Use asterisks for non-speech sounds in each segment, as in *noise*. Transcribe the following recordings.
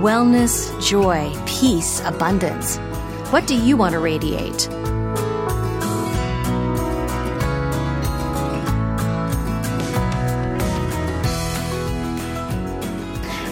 wellness, joy, peace, abundance. What do you want to radiate?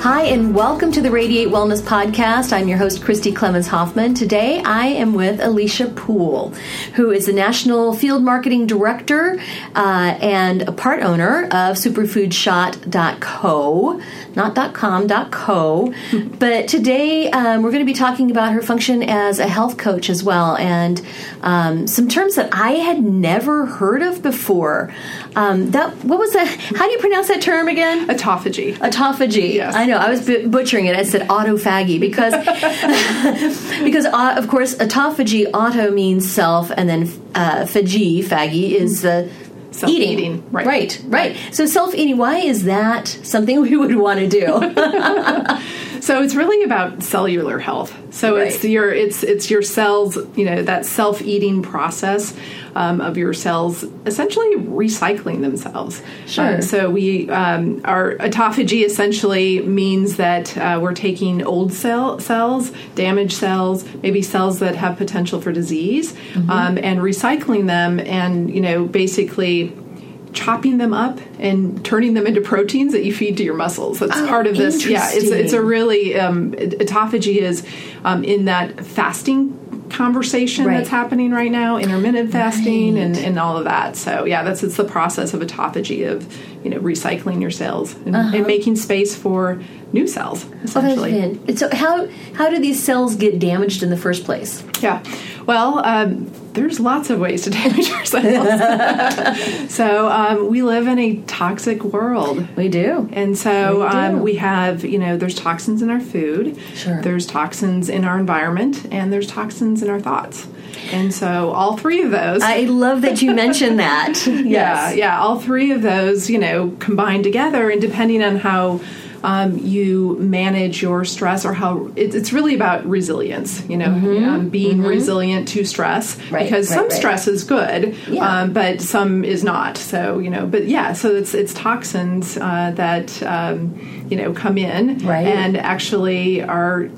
Hi, and welcome to the Radiate Wellness Podcast. I'm your host, Christy Clemens Hoffman. Today, I am with Alicia Poole, who is the National Field Marketing Director uh, and a part owner of superfoodshot.co, not .com, .co. but today, um, we're going to be talking about her function as a health coach as well, and um, some terms that I had never heard of before. Um, that what was that? How do you pronounce that term again? Autophagy. Autophagy. Yes. I know. I was bu- butchering it. I said autophagy because *laughs* because uh, of course autophagy auto means self, and then uh, phagy faggy is the Self-eating, eating. right. right, right. So self eating. Why is that something *laughs* we would want to do? *laughs* So it's really about cellular health. So it's your it's it's your cells. You know that self eating process um, of your cells essentially recycling themselves. Sure. Uh, so we um, our autophagy essentially means that uh, we're taking old cell cells, damaged cells, maybe cells that have potential for disease, Mm-hmm. um, and recycling them, and you know basically chopping them up and turning them into proteins that you feed to your muscles. That's part of this. Yeah, it's it's a Oh, really um, autophagy is um, in that fasting conversation Right. that's happening right now, intermittent fasting and, Right. and all of that. So yeah, that's it's the process of autophagy of you know recycling your cells and, and making space for new cells Uh-huh. Oh, that's essentially. So how how do these cells get damaged in the first place? Yeah. Well, um, there's lots of ways to *laughs* damage ourselves. *laughs* so um, we live in a toxic world. We do. And so We um, we have, you know, there's toxins in our food, Sure. there's toxins in our environment, and there's toxins in our thoughts. And so all three of those. I love that you mentioned that. *laughs* yeah, yeah, all three of those, you know, combined together, and depending on how um, you manage your stress or how it, it's really about resilience, you know, um, being resilient to stress Mm-hmm. Right, because right, some right. stress is good, Yeah. um, but some is not. So you know, but yeah, so it's it's toxins uh, that um, you know come in Right. and actually are.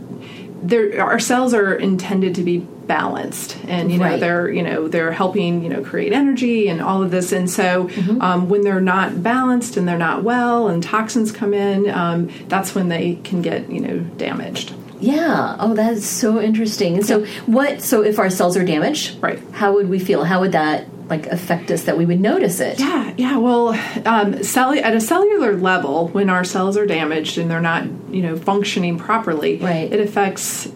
There, our cells are intended to be balanced, and you know Right. they're you know they're helping you know create energy and all of this. And so Mm-hmm. um, when they're not balanced and they're not well, and toxins come in, um, that's when they can get you know damaged. Yeah. Oh, that is so interesting. And so, what? So, if our cells are damaged, Right. How would we feel? How would that like affect us? That we would notice it? Yeah, yeah. Well, um, cell- at a cellular level, when our cells are damaged and they're not, you know, functioning properly, Right. it affects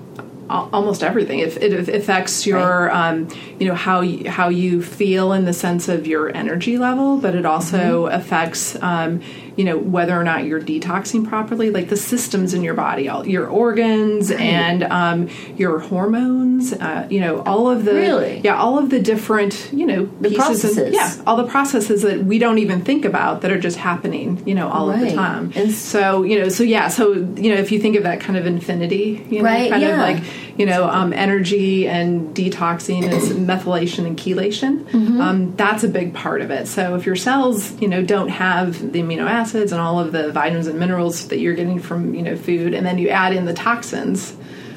almost everything. It, it affects your, um, you know, how you, how you feel in the sense of your energy level, but it also affects, um, you know, whether or not you're detoxing properly, like the systems in your body, all your organs and um, your hormones. Uh, you know, all of the Really? yeah, all of the different, you know, The pieces and- processes. yeah, all the processes that we don't even think about that are just happening, you know, all of the time. And so, you know, so yeah, so you know, if you think of that kind of infinity, you know, Right, kind yeah. of like you know, um, energy and detoxing is methylation and chelation. Mm-hmm. Um, that's a big part of it. So if your cells, you know, don't have the amino acids and all of the vitamins and minerals that you're getting from you know food, and then you add in the toxins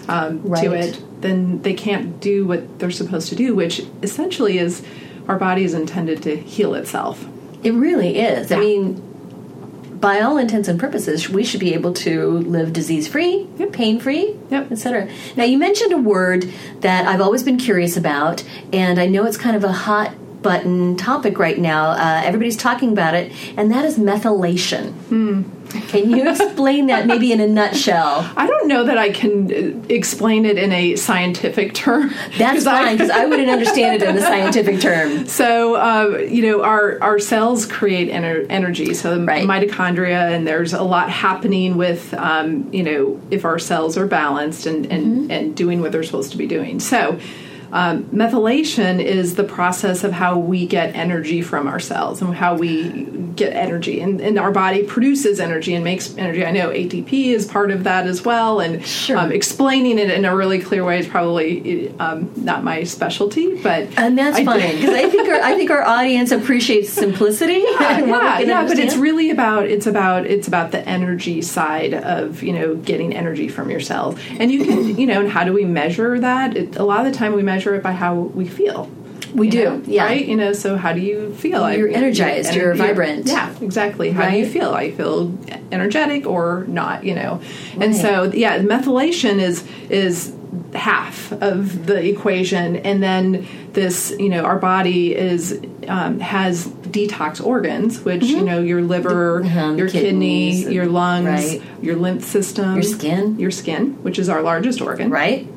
um, Right. to it, then they can't do what they're supposed to do, which essentially is our body is intended to heal itself. It really is. I mean, by all intents and purposes, we should be able to live disease free, Yep. pain free, Yep. etc. Now, you mentioned a word that I've always been curious about, and I know it's kind of a hot button topic right now. Uh, everybody's talking about it, and that is methylation. Can you *laughs* explain that maybe in a nutshell? I don't know that I can uh, explain it in a scientific term. That's *laughs* I- fine because I wouldn't understand it in a scientific term. *laughs* So, uh, you know, our, our cells create ener- energy. So, the Right. mitochondria, and there's a lot happening with, um, you know, if our cells are balanced and, and, and doing what they're supposed to be doing. So, um, methylation is the process of how we get energy from our cells and how we get energy. And, and our body produces energy and makes energy. I know ATP is part of that as well. And Sure. um, explaining it in a really clear way is probably um, not my specialty, but And that's I fine because I think our, I think our audience appreciates simplicity. *laughs* we yeah, yeah, but it's really about it's about it's about the energy side of you know getting energy from your cells, and you can you know and how do we measure that? It, a lot of the time we measure it by how we feel. We do, know, yeah. Right, you know. So how do you feel? I- You're energized, you're vibrant. Yeah, exactly. How do you feel? I feel energetic or not. You know, and so yeah, methylation is is half of the equation, and then this you know our body is um, has detox organs, which you know your liver, Uh-huh, your kidney, kidneys, your lungs, right. your lymph system, Your skin. your skin, which is our largest organ, right.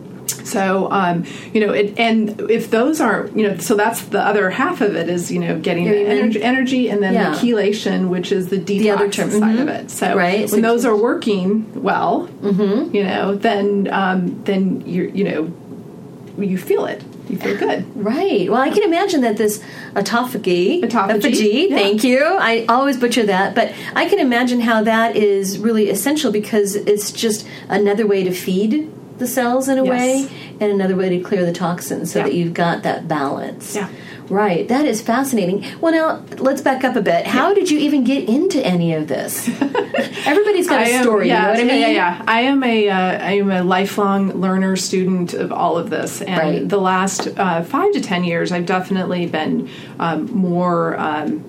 So, um, you know, it, and if those aren't, you know, so that's the other half of it is, you know, getting Yeah, the energy, energy and then Yeah. the chelation, which is the detox other term, side mhm. of it. So, Right, when so- those are working well, Mm-hmm. you know, then um, then you you know, you feel it. You feel good. Right. Well, I can imagine that this autophagy, Autophagy, yeah. thank you. I always butcher that, but I can imagine how that is really essential because it's just another way to feed the cells in a Yes. way and another way to clear the toxins so Yeah. that you've got that balance. Yeah. Right. That is fascinating. Well, now let's back up a bit. How did you even get into any of this? *laughs* Everybody's got a am- story. Yeah, you know what I yeah, mean? yeah, yeah. I am a uh, I am a lifelong learner, student of all of this, and Right. the last uh, five to ten years, I've definitely been um, more. Um,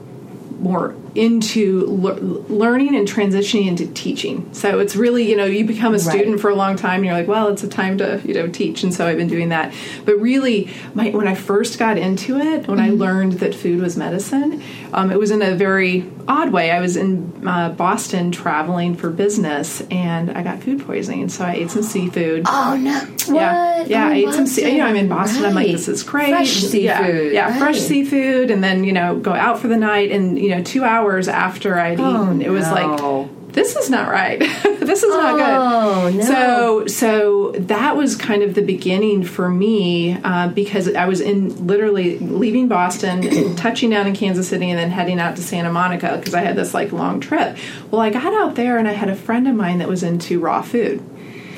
more into le- learning and transitioning into teaching. So it's really, you know, you become a student for a long time and you're like, well, it's a time to, you know, teach. And so I've been doing that. But really, my, when I first got into it, when I learned that food was medicine, um, it was in a very odd way. I was in uh, Boston traveling for business and I got food poisoning. So I ate some seafood. Oh no! Yeah, What? yeah. Oh, I ate some. sea- You know, I'm in Boston. I'm like, this is great. Fresh seafood. Yeah, fresh Right. seafood, and then you know, go out for the night, and you know, two hours after I'd Oh, eaten, it was no. like, this is not right. *laughs* this is not Oh, good. no. So, so that was kind of the beginning for me uh, because I was in literally leaving Boston, *coughs* touching down in Kansas City, and then heading out to Santa Monica because I had this like long trip. Well, I got out there, and I had a friend of mine that was into raw food.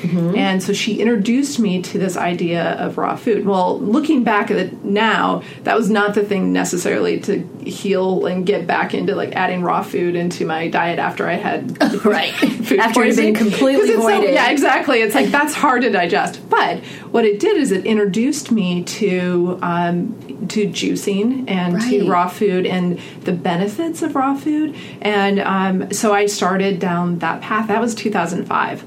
And so she introduced me to this idea of raw food. Well, looking back at it now, that was not the thing necessarily to heal and get back into like adding raw food into my diet after I had *laughs* *laughs* Right. food After it had been poisoning. completely 'Cause so- yeah, exactly. It's like that's hard to digest. But what it did is it introduced me to um, to juicing and Right. to raw food and the benefits of raw food. And um, so I started down that path. That was 2005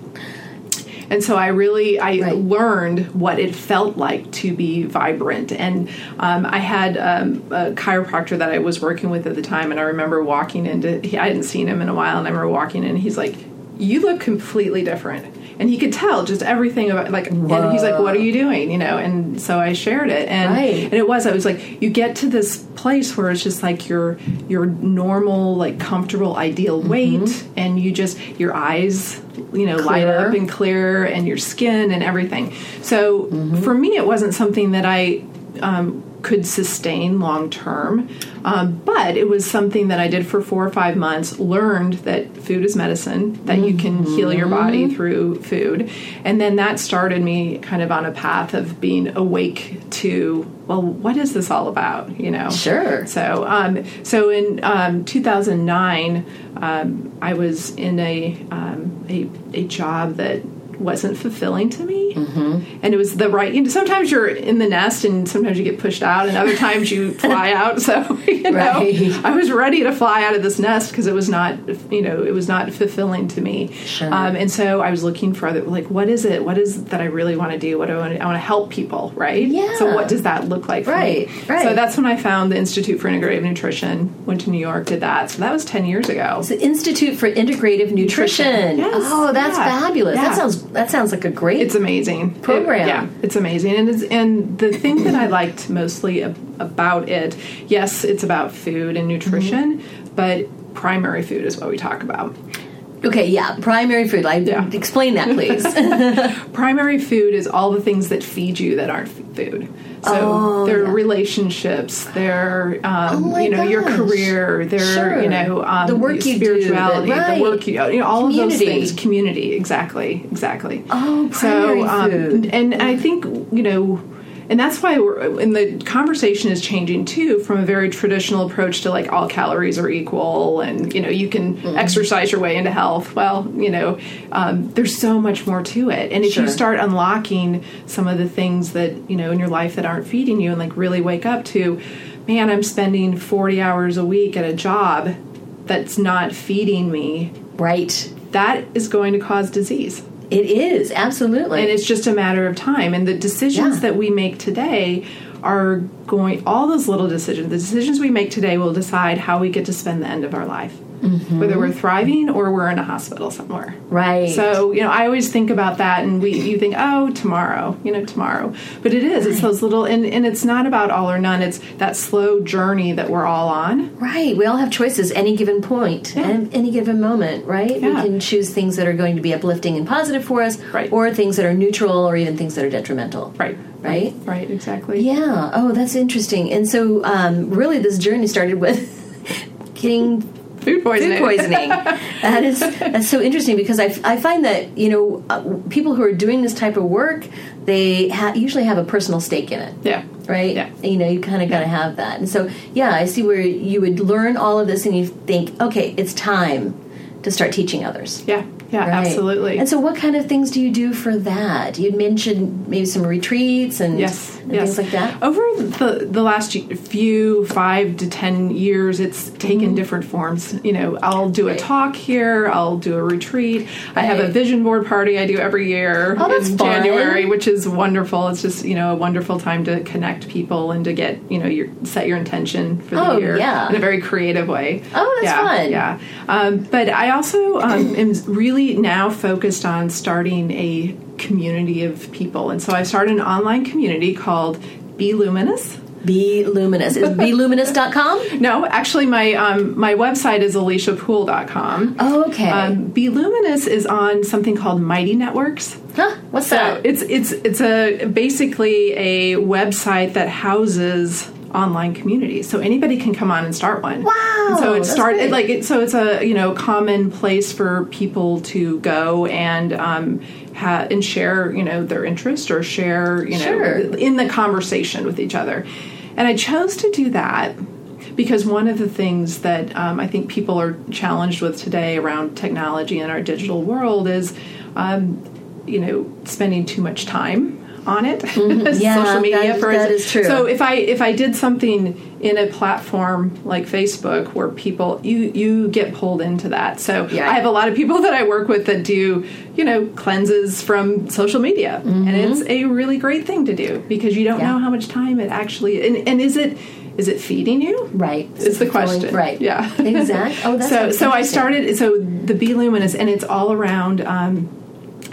and so I really I Right. learned what it felt like to be vibrant. And um, I had um, a chiropractor that I was working with at the time, and I remember walking into I hadn't seen him in a while, and I remember walking in, and he's like, "You look completely different." And he could tell just everything about like, and he's like, "What are you doing?" You know, and so I shared it, and Right. and it was I was like, you get to this place where it's just like your your normal, like comfortable, ideal weight, and you just your eyes, you know, light up and clear, and your skin and everything. So for me, it wasn't something that I um, could sustain long term, um, but it was something that I did for four or five months. Learned that food is medicine, that you can heal your body through food, and then that started me kind of on a path of being awake to well, what is this all about? You know, Sure. so, um, so in um, 2009, um, I was in a, um, a a job that wasn't fulfilling to me, mm-hmm. and it was the right. You know, sometimes you're in the nest, and sometimes you get pushed out, and other times you *laughs* fly out. So you know, Right. I was ready to fly out of this nest because it was not, you know, it was not fulfilling to me. Sure. Um, and so I was looking for other, like, what is it? What is that I really want to do? What do I want to? I want to help people, right? Yeah. So what does that look like? For Right, Me? right. So that's when I found the Institute for Integrative Nutrition. Went to New York, did that. So that was ten years ago. The Institute for Integrative Nutrition. Yes. Oh, that's Yeah. fabulous. Yeah. That sounds that sounds like a great It's amazing Program. It- yeah, it's amazing, and it's, and the thing that I liked mostly ab- about it, yes, it's about food and nutrition, Mm-hmm. but primary food is what we talk about. Okay, yeah, primary food. I Yeah. explain that please. *laughs* Primary food is all the things that feed you that aren't food. So Oh, their yeah. relationships, their um, Oh you know your career, their Sure. you know um, The work you do, spirituality, the- right. the work you you know all of those things, community, exactly, exactly. Oh, so primary um, food. and I think you know. And that's why we're, and the conversation is changing too from a very traditional approach to like all calories are equal and you know you can Mm-hmm. exercise your way into health. Well, you know, um, there's so much more to it. And if Sure. you start unlocking some of the things that you know in your life that aren't feeding you and like really wake up to, man, I'm spending 40 hours a week at a job that's not feeding me. right. That is going to cause disease. It is absolutely. And it's just a matter of time. And the decisions Yeah. that we make today are going, all those little decisions, the decisions we make today will decide how we get to spend the end of our life. Whether we're thriving or we're in a hospital somewhere. right. So, you know, I always think about that and we you think, oh, tomorrow, you know, tomorrow. But it is. It's those little and, and it's not about all or none. It's that slow journey that we're all on. Right. We all have choices any given point Yeah. and any given moment, right? We can choose things that are going to be uplifting and positive for us Right. or things that are neutral or even things that are detrimental. Right. Right? Right, exactly. Yeah. Oh, that's interesting. And so um, really this journey started with *laughs* getting Food poisoning. food poisoning. *laughs* that is that's so interesting because I, I find that you know uh, people who are doing this type of work they ha- usually have a personal stake in it Yeah. right? Yeah. You know, you kind of got to have that. And so, yeah, I see where you would learn all of this and you think, okay, it's time to start teaching others. Yeah. Yeah, Right. absolutely. And so, what kind of things do you do for that? You'd mentioned maybe some retreats and, Yes, and yes. things like that. Over the the last few five to ten years, it's taken Mm-hmm. different forms. You know, I'll do a talk here. I'll do a retreat. I have a vision board party I do every year Oh, that's in fun. January, which is wonderful. It's just you know a wonderful time to connect people and to get you know your set your intention for the Oh, year yeah. in a very creative way. Oh, that's yeah, fun. Yeah, um, but I also um, am really now focused on starting a community of people, and so I started an online community called Be Luminous. Be luminous. Is *laughs* beluminous.com? No, actually, my um, my website is aliciapool.com. Oh, okay. Um, Be Luminous is on something called Mighty Networks. huh? What's So that? it's it's it's a basically a website that houses online communities, so anybody can come on and start one. Wow, And so it started great. like it, so it's a you know common place for people to go and um, ha- and share you know their interest or share you know Sure. in the conversation with each other. And I chose to do that because one of the things that um, I think people are challenged with today around technology in our digital world is, um, you know, spending too much time on it. Mm-hmm. *laughs* Yeah, social media, that- for that instance. true. So if I if I did something in a platform like Facebook where people you you get pulled into that. So Yeah. I have a lot of people *laughs* that I work with that do you know cleanses from social media, and it's a really great thing to do because you don't Mm-hmm. Yeah. know how much time it actually and, and is it is it feeding you? right. Is the question Right. Yeah. Exactly. Oh, that's so. So I started. So the Be Luminous, and it's all around um,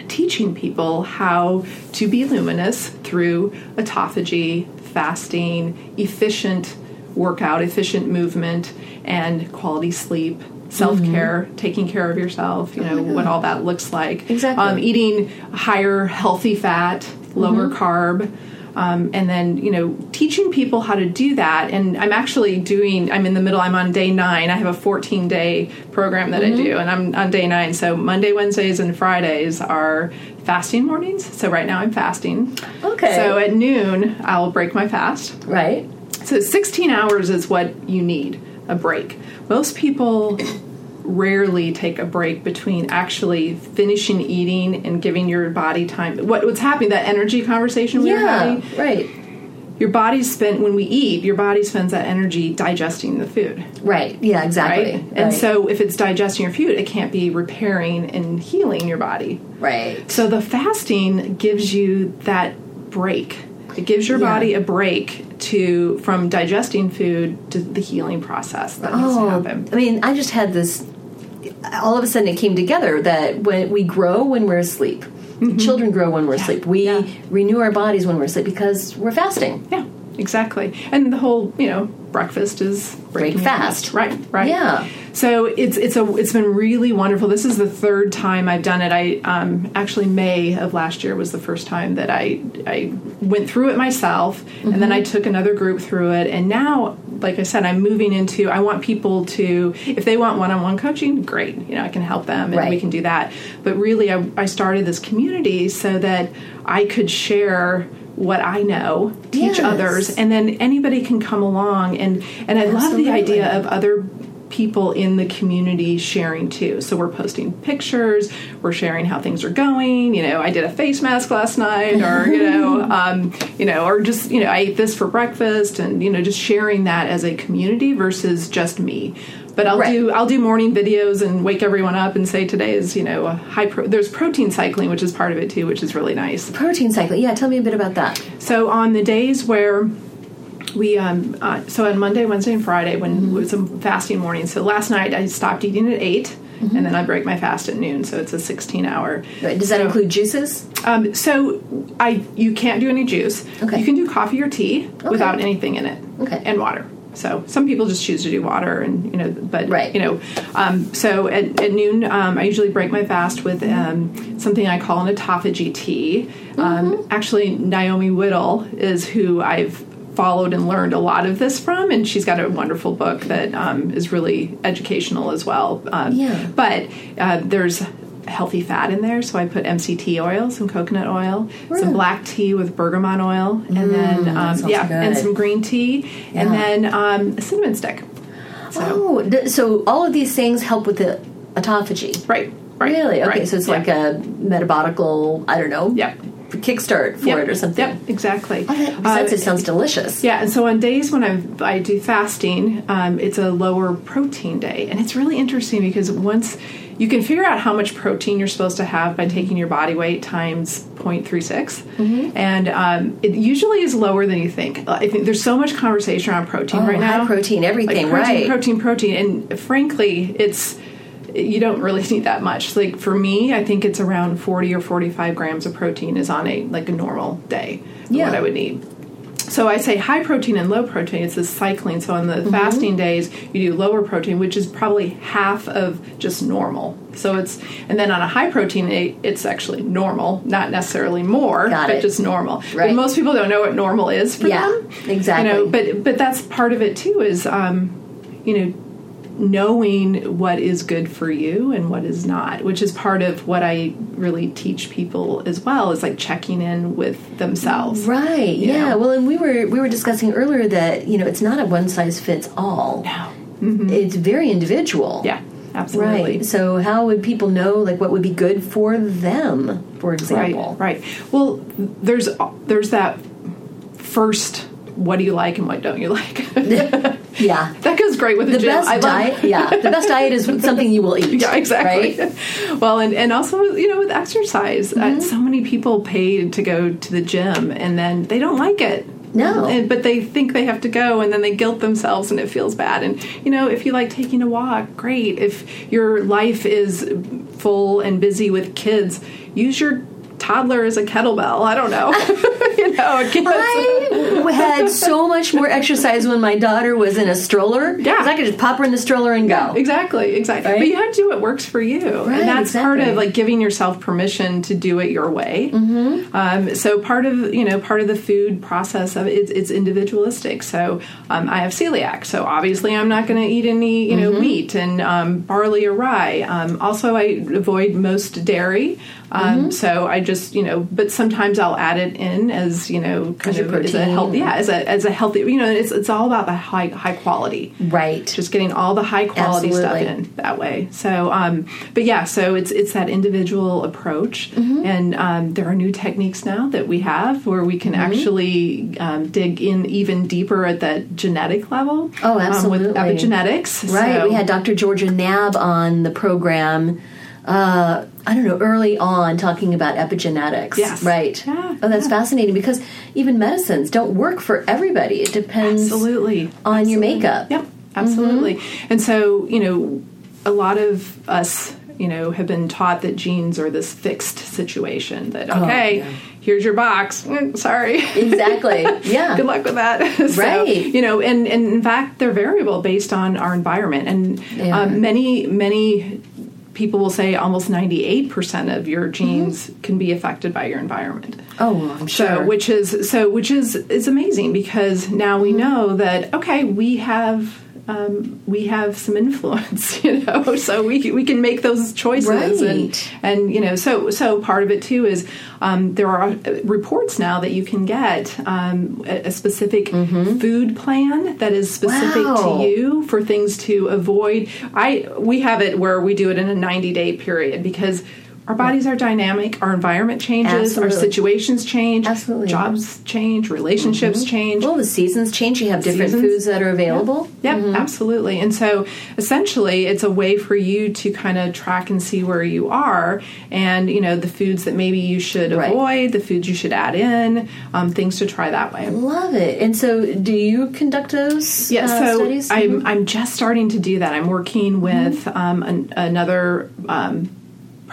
teaching people how to be luminous through autophagy, fasting, efficient workout, efficient movement, and quality sleep. Self care, taking care of yourself, you know, what all that looks like. Mm-hmm. Exactly. Um, eating higher healthy fat, lower Mm-hmm. carb, um, and then you know teaching people how to do that. And I'm actually doing. I'm in the middle. I'm on day nine. I have a 14 day program that Mm-hmm. I do, and I'm on day nine. So Monday, Wednesdays, and Fridays are fasting mornings. So right now I'm fasting. Okay. So at noon I'll break my fast. Right. So 16 hours is what you need a break. Most people rarely take a break between actually finishing eating and giving your body time. What, what's happening? That energy conversation we were Yeah, having. right, Your body spent when we eat. Your body spends that energy digesting the food. right. Yeah, exactly. Right? And so, if it's digesting your food, it can't be repairing and healing your body. right. So the fasting gives you that break. It gives your Yeah. body a break to from digesting food to the healing process that needs to Oh, happen. I mean, I just had this. All of a sudden, it came together that when we grow when we're asleep, mm-hmm. children grow when we're asleep. We yeah. renew our bodies when we're asleep because we're fasting. Yeah, exactly. And the whole, you know, breakfast is breaking your fast. Right, right. Yeah. So it's it's a it's been really wonderful. This is the third time I've done it. I um, actually May of last year was the first time that I I went through it myself, and then I took another group through it. And now, like I said, I'm moving into. I want people to, if they want one-on-one coaching, great. You know, I can help them, and Right. we can do that. But really, I, I started this community so that I could share what I know, teach Yes. others, and then anybody can come along and and I love the idea of other people in the community sharing too. So we're posting pictures, we're sharing how things are going. You know, I did a face mask last night, or you *laughs* know, um, you know, or just you know, I ate this for breakfast, and you know, just sharing that as a community versus just me. But I'll Right. do I'll do morning videos and wake everyone up and say today is you know a high pro- there's protein cycling which is part of it too which is really nice. Protein cycling, Yeah, tell me a bit about that. So on the days where we um uh, so on Monday, Wednesday, and Friday when Mm-hmm. it was a fasting morning. So last night I stopped eating at 8 Mm-hmm. and then I break my fast at noon. So it's a sixteen hour. Right, Does that So- include juices? Um, so I you can't do any juice. Okay. You can do coffee or tea without anything in it. Okay. And water. So some people just choose to do water, and you know, but Right. you know, um, so at, at noon um, I usually break my fast with um, something I call an autophagy tea. Um, actually, Naomi Whittel is who I've followed and learned a lot of this from, and she's got a wonderful book that um, is really educational as well. Um, Yeah. But uh, there's healthy fat in there, so I put MCT oil, some coconut oil, some black tea with bergamot oil, and then um, yeah, and some green tea, and then um, a cinnamon stick. So Oh, d- so all of these things help with the autophagy. right, right, Really? Okay, right, so it's yeah. like a metabolical, I don't know, Yep. Kickstart for Yep, it or something. Yep, exactly. Oh, that, Uh, it sounds delicious. Yeah, and so on days when I I do fasting, um, it's a lower protein day, and it's really interesting because once you can figure out how much protein you're supposed to have by taking your body weight times 0.36, Mm-hmm. and um, it usually is lower than you think. I think there's so much conversation around protein Oh, right high now, protein, everything, like protein, right. protein, protein, and frankly, it's you don't really *laughs* need that much. Like for me, I think it's around 40 or 45 grams of protein is on a like a normal day. Yeah. What I would need. So I say high protein and low protein. It's this cycling. So on the Mm-hmm. fasting days, you do lower protein, which is probably half of just normal. So it's and then on a high protein day, it's actually normal, not necessarily more, Got but it. just normal. Right. But most people don't know what normal is for Yeah, them. exactly. You know, but but that's part of it too. Is um, you know knowing what is good for you and what is not which is part of what i really teach people as well is like checking in with themselves Right. Yeah. know? Well, and we were we were discussing earlier that you know it's not a one size fits all. no mm-hmm. Mm-hmm. It's very individual. yeah absolutely Right. So how would people know like what would be good for them, for right example? right well there's there's that first what do you like and what don't you like *laughs* Yeah. that goes great with the, The gym best diet, yeah. The best diet is something you will eat. *laughs* Yeah, exactly. Right? *laughs* Well, and, and also, you know, with exercise, Mm-hmm. uh, so many people pay to go to the gym and then they don't like it. No. And, but they think they have to go and then they guilt themselves and it feels bad. And, you know, if you like taking a walk, great. If your life is full and busy with kids, use your toddler as a kettlebell. I don't know. *laughs* you know, I had so much more exercise when my daughter was in a stroller. Yeah, I could just pop her in the stroller and go. Exactly, exactly. Right? But you have to do what works for you, Right, and that's part of like giving yourself permission to do it your way. Mm-hmm. Um, so part of you know part of the food process of it, it's, it's individualistic. So um, I have celiac, so obviously I'm not going to eat any you know Mm-hmm. wheat and um, barley or rye. Um, also, I avoid most dairy. Um, Mm-hmm. So I just you know, but sometimes I'll add it in as you know kind your of as a healthy, yeah, as a as a healthy, you know, it's it's all about the high high quality, Right. Just getting all the high quality stuff in that way. So, um, but yeah, so it's it's that individual approach, Mm-hmm. and um, there are new techniques now that we have where we can Mm-hmm. actually um, dig in even deeper at that genetic level. Oh, um, absolutely. with epigenetics, Right. So- we had Dr. Georgia Nab on the program. Uh, I don't know, early on, talking about epigenetics. Yes. Right. Yeah, Oh, that's yeah. fascinating because even medicines don't work for everybody. It depends absolutely on your makeup. Yep, absolutely. And so, you know, a lot of us, you know, have been taught that genes are this fixed situation. That okay, yeah. here's your box. Mm, sorry. Exactly. *laughs* Yeah. Good luck with that. *laughs* so, Right. You know, and, and in fact, they're variable based on our environment. And um, many, many people will say almost 98% of your mm-hmm. genes can be affected by your environment. Oh, I'm So, sure. which is so, which is is amazing because now we mm-hmm. know that okay, we have um, we have some influence, *laughs* you know, so we can- we can make those choices, Right. and and you know, so so part of it too is um, there are uh, reports now that you can get um, a, a specific food plan that is specific Mm-hmm. Wow. to you for things to avoid. I we have it where we do it in a ninety day period because. Our bodies are dynamic. Our environment changes. Our situations change. Absolutely. Jobs change. Relationships change. well, the seasons change. You have different Seasons. foods that are available. Yep, absolutely. And so essentially it's a way for you to kind of track and see where you are and, you know, the foods that maybe you should Right. avoid, the foods you should add in, um, things to try that way. Love it. And so, do you conduct those Yeah, uh, so studies? I'm I'm just starting to do that. I'm working with um, an, another um,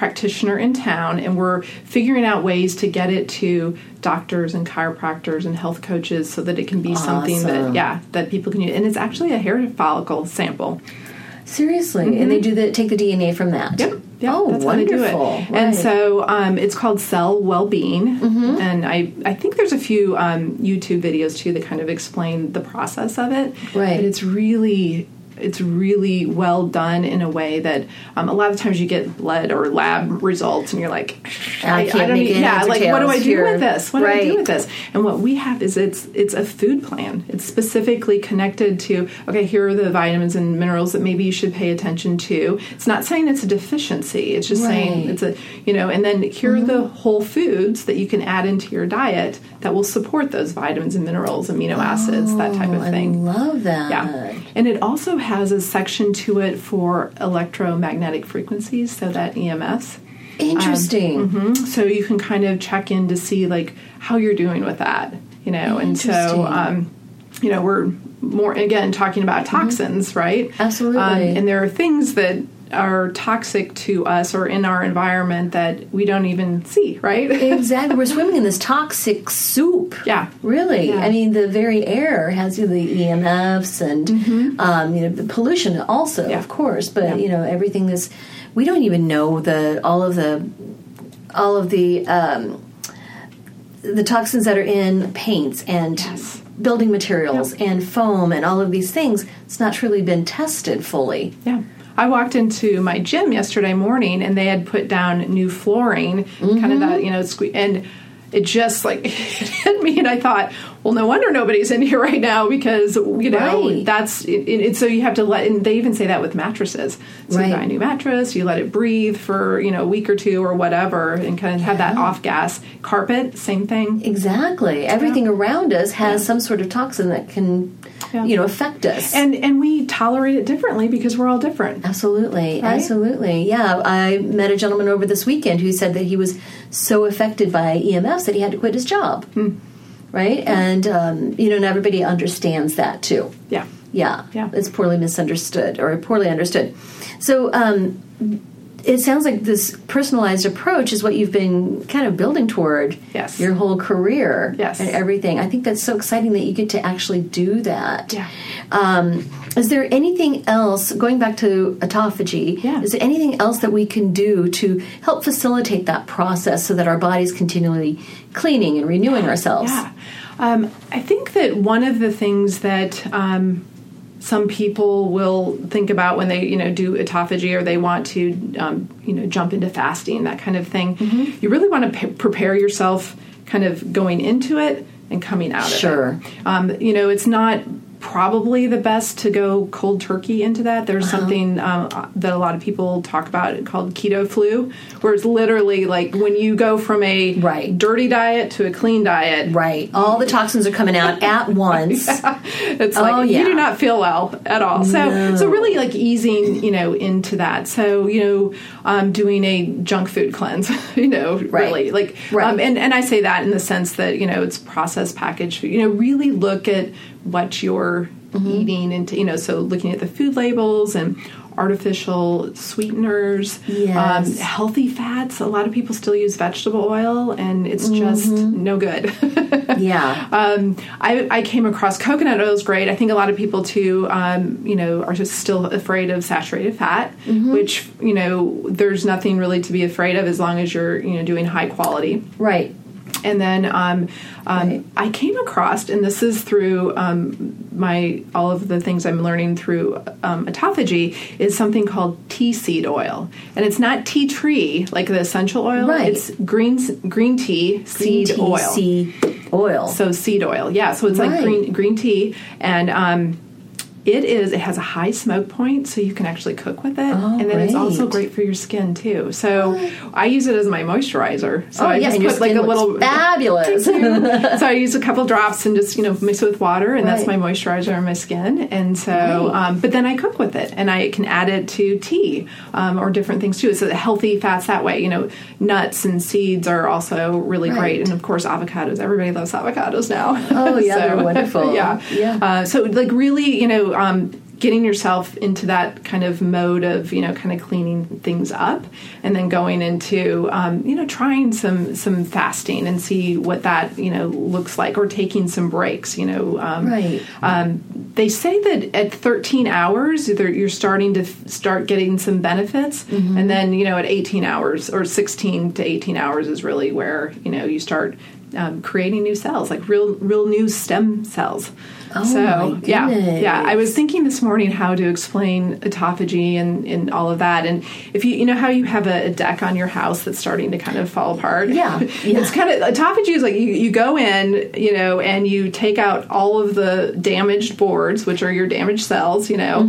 practitioner in town, and we're figuring out ways to get it to doctors and chiropractors and health coaches, so that it can be something that yeah that people can use. And it's actually a hair follicle sample. Seriously, and they do the take the DNA from that. Yep. Yep, oh, that's wonderful. how they do it. Right. And so um, it's called Cell Wellbeing, Mm-hmm. and I I think there's a few um, YouTube videos too that kind of explain the process of it. Right. But it's really it's really well done in a way that um, a lot of times you get blood or lab results and you're like I can't don't make it yeah like what do I do here. with this what do I do with this and what we have is it's it's a food plan it's specifically connected to okay here are the vitamins and minerals that maybe you should pay attention to it's not saying it's a deficiency it's just saying Right. Mm-hmm. it's a you know and then here are the whole foods that you can add into your diet that will support those vitamins and minerals amino acids that type of Oh, thing I love that. yeah. And it also has a section to it for electromagnetic frequencies, so that EMS. Interesting. Mhm. So you can kind of check in to see like how you're doing with that, you know. And so um you know, we're more again talking about toxins, right? Mm-hmm. Absolutely. Um, and there are things that are toxic to us or in our environment that we don't even see, right? Exactly. We're swimming in this toxic soup. Yeah. Really. Yeah. I mean, the very air has you know, the EMFs and um, you know the pollution also, Mm-hmm. Yeah. of course. But Yeah. you know everything is. We don't even know the all of the all of the um, the toxins that are in paints and Yes. building materials and foam and all of these things. It's not really been tested fully. Yeah. I walked into my gym yesterday morning and they had put down new flooring, kind of Mm-hmm. that, you know, sque- and it just like *laughs* it hit me and I thought, well, no wonder nobody's in here right now because, you know, Right. that's it, it, so you have to let, and they even say that with mattresses. So Right. you buy a new mattress, you let it breathe for, you know, a week or two or whatever and kind of have that off gas. Carpet, same thing. Exactly. Everything around us has some sort of toxin that can, Yeah. you know, affect us. And, and we tolerate it differently because we're all different. Absolutely, Right? absolutely. Yeah, I met a gentleman over this weekend who said that he was so affected by EMFs that he had to quit his job. Hmm. Right? And, um, you know, and everybody understands that too. Yeah. Yeah. Yeah. It's poorly misunderstood or poorly understood. So, um, it sounds like this personalized approach is what you've been kind of building toward Yes. your whole career Yes. and everything. I think that's so exciting that you get to actually do that. Yeah. Um, is there anything else, going back to autophagy, Yeah. is there anything else that we can do to help facilitate that process so that our body's continually cleaning and renewing ourselves? Yeah. Um, I think that one of the things that um, some people will think about when they, you know, do autophagy or they want to, um, you know, jump into fasting, that kind of thing, you really want to p- prepare yourself kind of going into it and coming out Sure. of it. Um, you know, it's not probably the best to go cold turkey into that. There's Uh-huh. something um, that a lot of people talk about called keto flu, where it's literally like when you go from a Right. dirty diet to a clean diet. Right. All the toxins are coming out at *laughs* once. It's Oh, like yeah. you do not feel well at all. So so really like easing you know into that. So you know um, doing a junk food cleanse. *laughs* You know really like Right. um, and and I say that in the sense that you know it's processed packaged food. You know really look at what you're Mm-hmm. eating and you know so looking at the food labels and artificial sweeteners um, healthy fats a lot of people still use vegetable oil and it's just Mm-hmm. no good *laughs* yeah. um, I, I came across coconut oil is great. I think a lot of people too, um, you know, are just still afraid of saturated fat, Mm-hmm. which you know, there's nothing really to be afraid of as long as you're you know doing high quality. right. And then um, um, Right. I came across, and this is through um, my all of the things I'm learning through um, autophagy, is something called tea seed oil, and it's not tea tree like the essential oil. Right. It's green green tea seed Tea oil. seed oil. So seed oil, yeah. So it's like green green tea, and um, it is. It has a high smoke point, so you can actually cook with it, Oh, and then it's also great. great for your skin too. So I use it as my moisturizer. So oh I yeah, just put like a little fabulous. *laughs* so I use a couple drops and just you know mix it with water, and that's my moisturizer on my skin. And so, um, but then I cook with it, and I can add it to tea um, or different things too. It's a healthy fats that way. You know, nuts and seeds are also really Right. great, and of course avocados. Everybody loves avocados now. Oh, yeah, they're *laughs* wonderful. *laughs* yeah, Yeah. Uh, so like really, you know. Um, getting yourself into that kind of mode of you know kind of cleaning things up and then going into um, you know trying some some fasting and see what that you know looks like or taking some breaks you know um, Right. um, they say that at 13 hours you're starting to f- start getting some benefits Mm-hmm. and then you know at 18 hours or 16 to 18 hours is really where you know you start um, creating new cells like real real new stem cells Oh, so my yeah yeah i was thinking this morning how to explain autophagy and, and all of that and if you you know how you have a, a deck on your house that's starting to kind of fall apart Yeah, *laughs* yeah. it's kind of autophagy is like you, you go in you know and you take out all of the damaged boards which are your damaged cells you know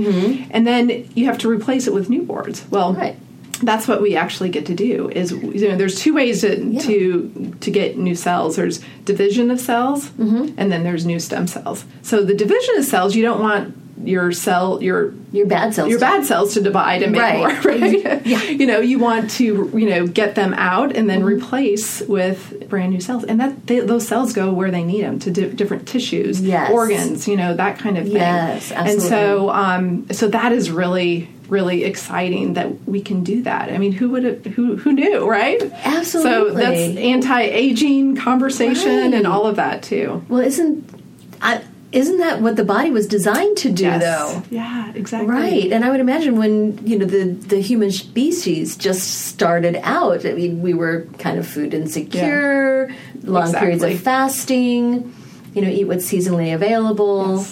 and then you have to replace it with new boards well Mm-hmm. Right. That's what we actually get to do is you know there's two ways to to to get new cells. There's division of cells Mm-hmm. and then there's new stem cells. So the division of cells you don't want your cell your Your bad cells. your bad cells to divide and make Right. more, *laughs* right? *laughs* yeah. You know, you want to, you know, get them out and then Mm-hmm. replace with brand new cells, and that they, those cells go where they need them to di- different tissues, Yes. organs, you know, that kind of thing. Yes, absolutely. And so, um, so that is really, really exciting that we can do that. I mean, who would have, who who knew, right? Absolutely. So that's anti-aging conversation and all of that too. Well, isn't I, isn't that what the body was designed to do, though? Yeah, exactly. Right, and I would imagine when you know the the human species just started out, I mean, we were kind of food insecure, long periods of fasting, you know, eat what's seasonally available.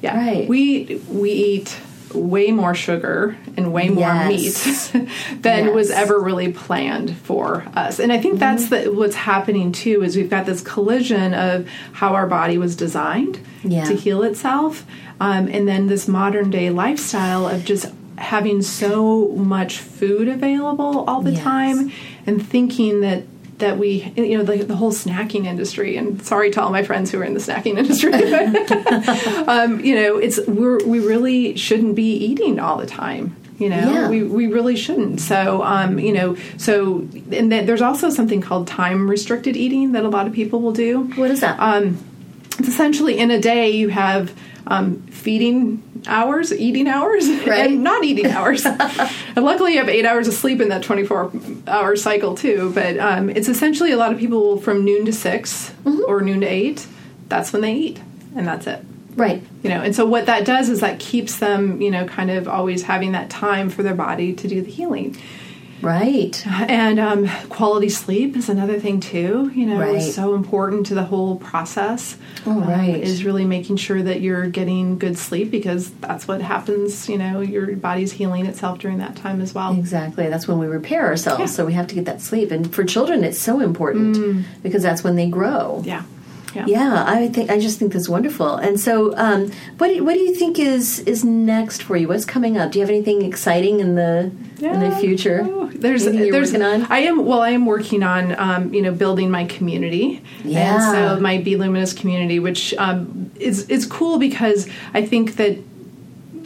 Yeah. Right. We we eat way more sugar and way more Yes. meat *laughs* than was Yes. Mm-hmm. ever really planned for us. And I think that's the, what's happening too is we've got this collision of how our body was designed Yeah. to heal itself um, and then this modern day lifestyle of just having so much food available all the Yes. time and thinking that that we you know the, the whole snacking industry and sorry to all my friends who are in the snacking *laughs* industry *laughs* um, you know it's we're, we really shouldn't be eating all the time you know Yeah. we, we really shouldn't so um, you know so and then there's also something called time restricted eating that a lot of people will do What is that? um, it's essentially in a day you have um, feeding hours, eating hours, *laughs* Right. and not eating *laughs* hours. and luckily, you have eight hours of sleep in that 24 hour cycle, too. But um, it's essentially a lot of people from noon to 6 Mm-hmm. or noon to 8, that's when they eat, and that's it. right. You know, and so what that does is that keeps them, you know, kind of always having that time for their body to do the healing. Right. And um, quality sleep is another thing too. You know, Right. so important to the whole process. Oh, um, right. is really making sure that you're getting good sleep because that's what happens. You know, your body's healing itself during that time as well. Exactly. That's when we repair ourselves. Yeah. So we have to get that sleep. And for children, it's so important because that's when they grow. Yeah. Yeah. Yeah, I think I just think that's wonderful. And so, um, what do, what do you think is is next for you? What's coming up? Do you have anything exciting in the in the future? Oh, there's Anything you're there's working on? I am well I am working on um, you know building my community Yeah. and so my Be Luminous community which um, is is cool because I think that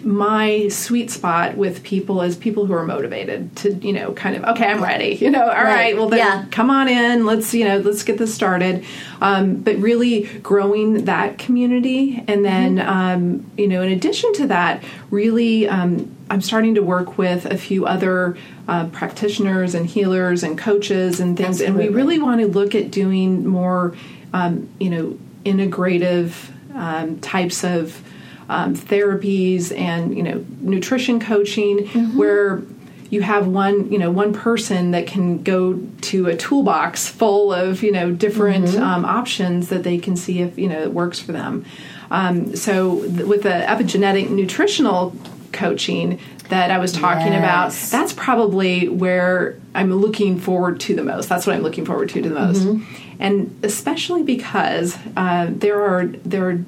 my sweet spot with people is people who are motivated to you know kind of okay I'm ready you know all right, Right. well then Yeah. come on in let's you know let's get this started um, but really growing that community and then Mm-hmm. um, you know in addition to that really um, i'm starting to work with a few other uh, practitioners and healers and coaches and things and we really want to look at doing more um, you know integrative um, types of um, therapies and you know nutrition coaching Mm-hmm. where you have one you know one person that can go to a toolbox full of you know different Mm-hmm. um, options that they can see if you know it works for them um, so th- with the epigenetic nutritional coaching that I was talking about that's probably where I'm looking forward to the most that's what I'm looking forward to the most Mm-hmm. and especially because uh, there are there are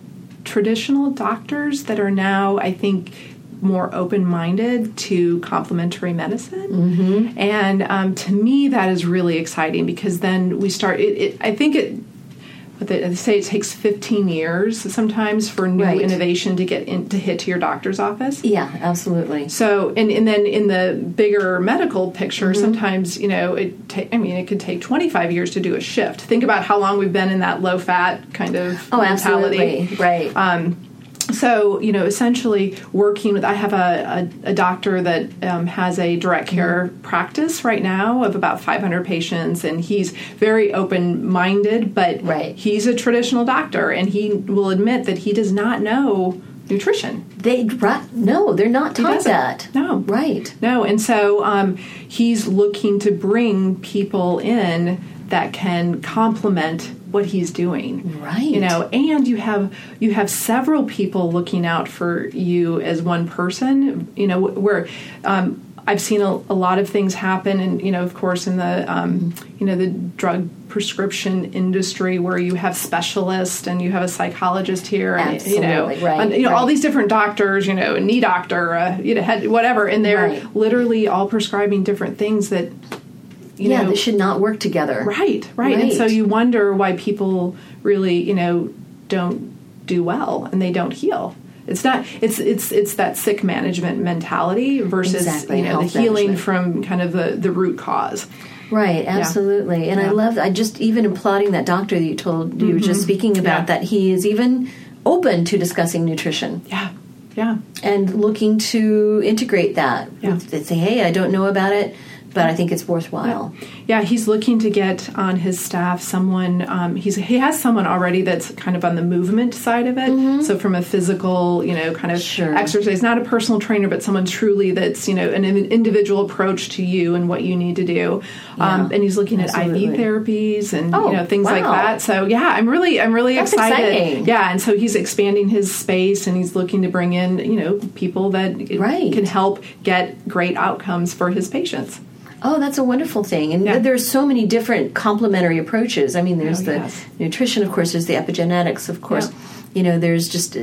traditional doctors that are now I think more open-minded to complementary medicine Mm-hmm. and um, to me that is really exciting because then we start it, it i think it they they say it takes 15 years sometimes for new Right. innovation to get in to hit to your doctor's office Yeah, absolutely. so and, and then in the bigger medical picture Mm-hmm. sometimes you know it ta- i mean it could take 25 years to do a shift think about how long we've been in that low fat kind of Oh, mentality absolutely. Right. um, so you know essentially working with i have a, a, a doctor that um, has a direct care practice right now of about 500 patients and he's very open-minded but Right. he's a traditional doctor and he will admit that he does not know nutrition they right, no, they're not taught that. No. Right. no, and so um, he's looking to bring people in that can complement what he's doing. Right. You know, and you have you have several people looking out for you as one person. You know, where um, I've seen a, a lot of things happen, and you know, of course, in the um, you know the drug prescription industry where you have specialists and you have a psychologist here and you know Absolutely, right, and, you know all right. these different doctors you know a knee doctor uh, you know head whatever and they're Right. literally all prescribing different things that you yeah, know they should not work together. right right and so you wonder why people really you know don't do well and they don't heal it's not it's it's it's that sick management mentality versus Exactly, you know the healing management. from kind of the the root cause Right, absolutely. And I Yeah. love I just even applauding that doctor that you told you were just mm-hmm. speaking about Yeah. that he is even open to discussing nutrition yeah yeah and looking to integrate that. Yeah. With, they say, "Hey, I don't know about it, but I think it's worthwhile." Yeah, he's looking to get on his staff someone. Um, he's he has someone already that's kind of on the movement side of it. So from a physical, you know, kind of Sure. exercise, not a personal trainer, but someone truly that's you know an in- individual approach to you and what you need to do. Um, and he's looking at. IV therapies and Oh, you know things like that. So yeah, I'm really I'm really That's excited. exciting. Yeah, and so he's expanding his space and he's looking to bring in you know people that Right. can help get great outcomes for his patients. Oh, that's a wonderful thing. And Yeah. there's so many different complementary approaches. I mean, there's Oh, the yes. nutrition, of course, there's the epigenetics, of course. You know, there's just uh,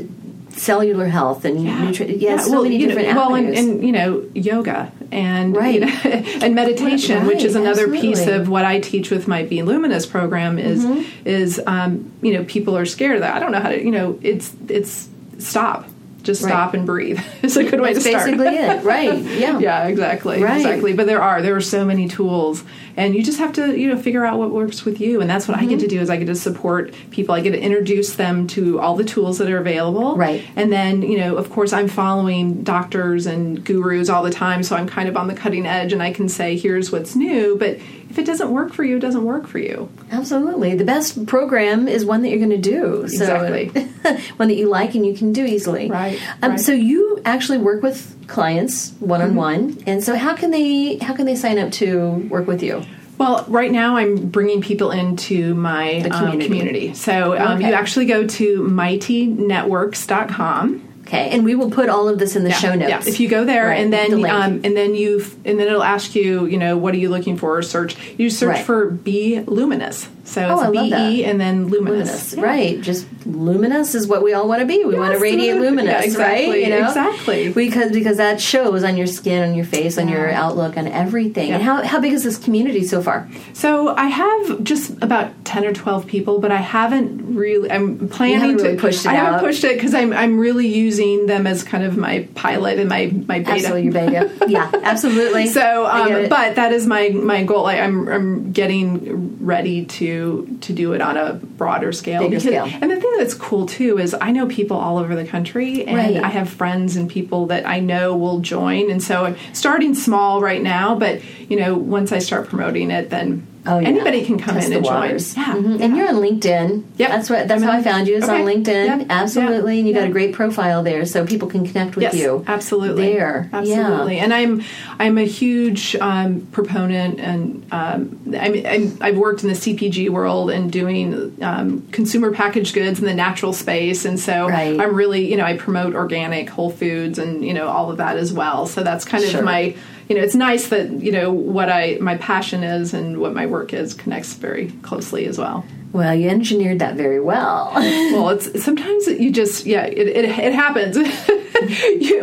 cellular health and nutrition. Yeah, so well, many you know, different well, and, and you know, yoga and you Right. know, *laughs* and meditation, Right, which is another piece of what I teach with my Be Luminous program. Is Mm-hmm. is um, you know, people are scared of that I don't know how to. You know, it's it's stop, just Right. stop and breathe. *laughs* It's a good way that's to start. basically it. Right. *laughs* Yeah. yeah, exactly, Right. exactly. But there are there are so many tools, and you just have to you know figure out what works with you. And that's what Mm-hmm. I get to do is I get to support people. I get to introduce them to all the tools that are available. Right. And then you know, of course, I'm following doctors and gurus all the time, so I'm kind of on the cutting edge, and I can say here's what's new. But if it doesn't work for you, it doesn't work for you. Absolutely. The best program is one that you're going to do. So, Exactly. *laughs* one that you like and you can do easily. Right, Um, right. So you actually work with clients one on one, and so how can they how can they sign up to work with you? Well, right now I'm bringing people into my The um, community. community. So um, Okay. you actually go to mightynetworks.com. Okay, and we will put all of this in the Yeah, show notes. Yeah, if you go there Right, and then link. um, and then you and then it'll ask you, you know, what are you looking for? Search. You search Right. for "Be Luminous." So Oh, it's I B E and then luminous. luminous, Yeah. right? Just luminous is what we all want to be. We want to radiate luminous, Yeah, exactly, right? You know? exactly. Because because that shows on your skin, on your face, on your outlook, on everything. And how how big is this community so far? So I have just about ten or twelve people, but I haven't really. I'm planning to pushed it I out. haven't pushed it because I'm I'm really using them as kind of my pilot and my my beta. Absolutely, beta. yeah, *laughs* absolutely. So, um, but that is my my goal. I, I'm I'm getting ready to to do it on a broader scale. Bigger scale. And the thing that's cool too is I know people all over the country, and Right. I have friends and people that I know will join. And so I'm starting small right now, but you know, once I start promoting it, then Oh, yeah. anybody can come Test in and join. Yeah, Mhm. And you're on LinkedIn. Yep. That's what. That's I'm how I found you. Is on. LinkedIn. Yep. Absolutely, Yeah. and you got a great profile there, so people can connect with yes, you. absolutely There, absolutely Yeah. and i'm i'm a huge um, proponent and um, I I'm, i've worked in the cpg world and doing um, consumer packaged goods in the natural space and so Right. i'm really you know i promote organic whole foods and you know all of that as well so that's kind Sure. of my you know it's nice that you know what i my passion is and what my work is connects very closely as well Well, you engineered that very well. well it's sometimes you just yeah it, it, it happens *laughs* *laughs*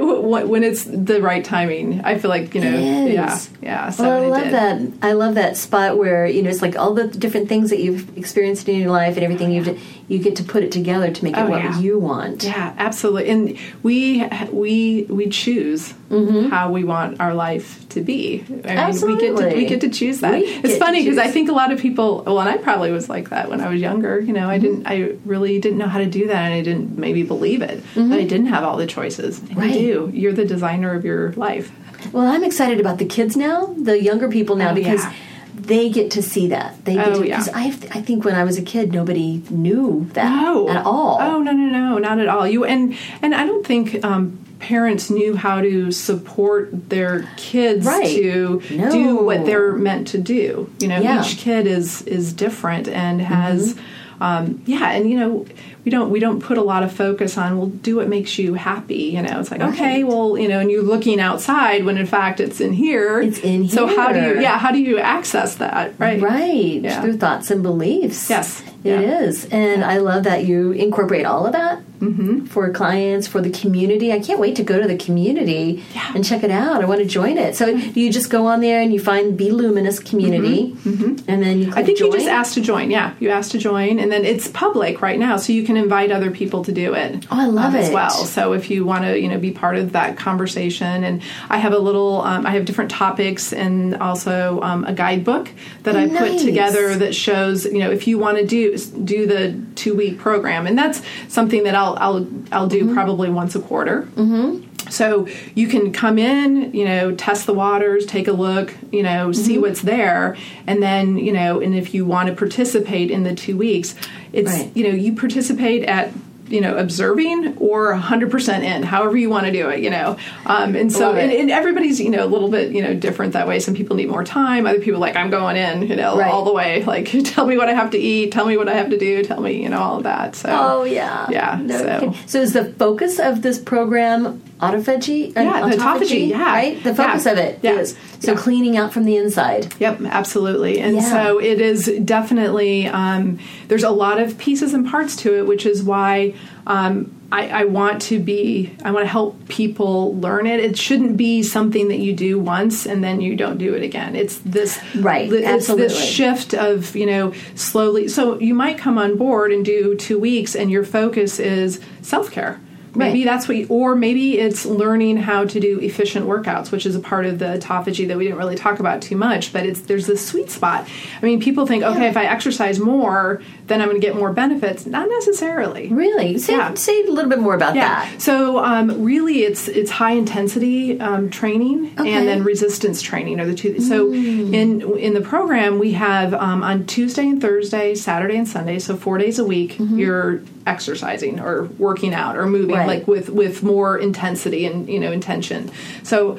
when it's the right timing i feel like you know yeah yeah so well, I love did. that. I love that spot where you know it's like all the different things that you've experienced in your life and everything you've you get to put it together to make it Oh, what yeah. you want. yeah absolutely and we we we choose mm-hmm. how we want our life to be I mean, we get to Absolutely. we get to choose that We it's funny because i think a lot of people well and i probably was like that when i was younger you know i mm-hmm. didn't i really didn't know how to do that and i didn't maybe believe it that i mm-hmm. didn't have all the choices and Right. you do you're the designer of your life Well, I'm excited about the kids now, the younger people now, Oh, because yeah. they get to see that. They get Oh, to, yeah. because I, I think when I was a kid, nobody knew that no at all. Oh no no no not at all. You and and I don't think um, parents knew how to support their kids Right. to No. do what they're meant to do. You know, Yeah. each kid is is different and has. Um, yeah, and you know, we don't we don't put a lot of focus on well, do what makes you happy. You know, it's like okay, well, you know, and you're looking outside when in fact it's in here. It's in So how do you? Yeah, how do you access that? Right. Right, Yeah. through thoughts and beliefs. Yes. It is, Yeah. And I love that you incorporate all of that Mm-hmm. for clients, for the community. I can't wait to go to the community Yeah. and check it out. I want to join it. So you just go on there and you find Be Luminous Community, and then you click Mm-hmm. I think join. you just asked to join. Yeah, you asked to join, and then it's public right now, so you can invite other people to do it. Oh, I love um, as it. well. So if you want to, you know, be part of that conversation, and I have a little, um, I have different topics, and also um, a guidebook that I put together that shows, you know, if you want to do do the two week program, and that's something that I'll I'll I'll do Mm-hmm. probably once a quarter. So you can come in, you know, test the waters, take a look, you know, see Mm-hmm. what's there, and then, you know, and if you want to participate in the two weeks, it's, Right. you know, you participate at, you know, observing or 100% in, however you want to do it, you know. Um, and so, and, and everybody's, you know, a little bit, you know, different that way. Some people need more time. Other people like, I'm going in, you know, Right. all the way. Like, *laughs* tell me what I have to eat, tell me what I have to do, tell me, you know, all of that. So, Oh yeah, Yeah, No so- so is the focus of this program autophagy? and Yeah, the autophagy, yeah. right. The focus Yeah. of it Yeah. is so Yeah. cleaning out from the inside. Yep, absolutely. And Yeah. so it is definitely, um, there's a lot of pieces and parts to it, which is why um, I, I want to be, I want to help people learn it. It shouldn't be something that you do once and then you don't do it again. It's this, Right, It's absolutely. this shift of, you know, slowly. So you might come on board and do two weeks and your focus is self care. Maybe Right. that's what, you, or maybe it's learning how to do efficient workouts, which is a part of the autophagy that we didn't really talk about too much. But it's there's this sweet spot. I mean, people think, okay, if I exercise more, then I'm going to get more benefits. Not necessarily. Really, say Yeah. say a little bit more about Yeah. that. So um, really, it's it's high intensity um, training Okay. and then resistance training are the two. So in in the program, we have um, on Tuesday and Thursday, Saturday and Sunday, so four days a week, you're exercising or working out or moving Right. like with with more intensity and you know intention. So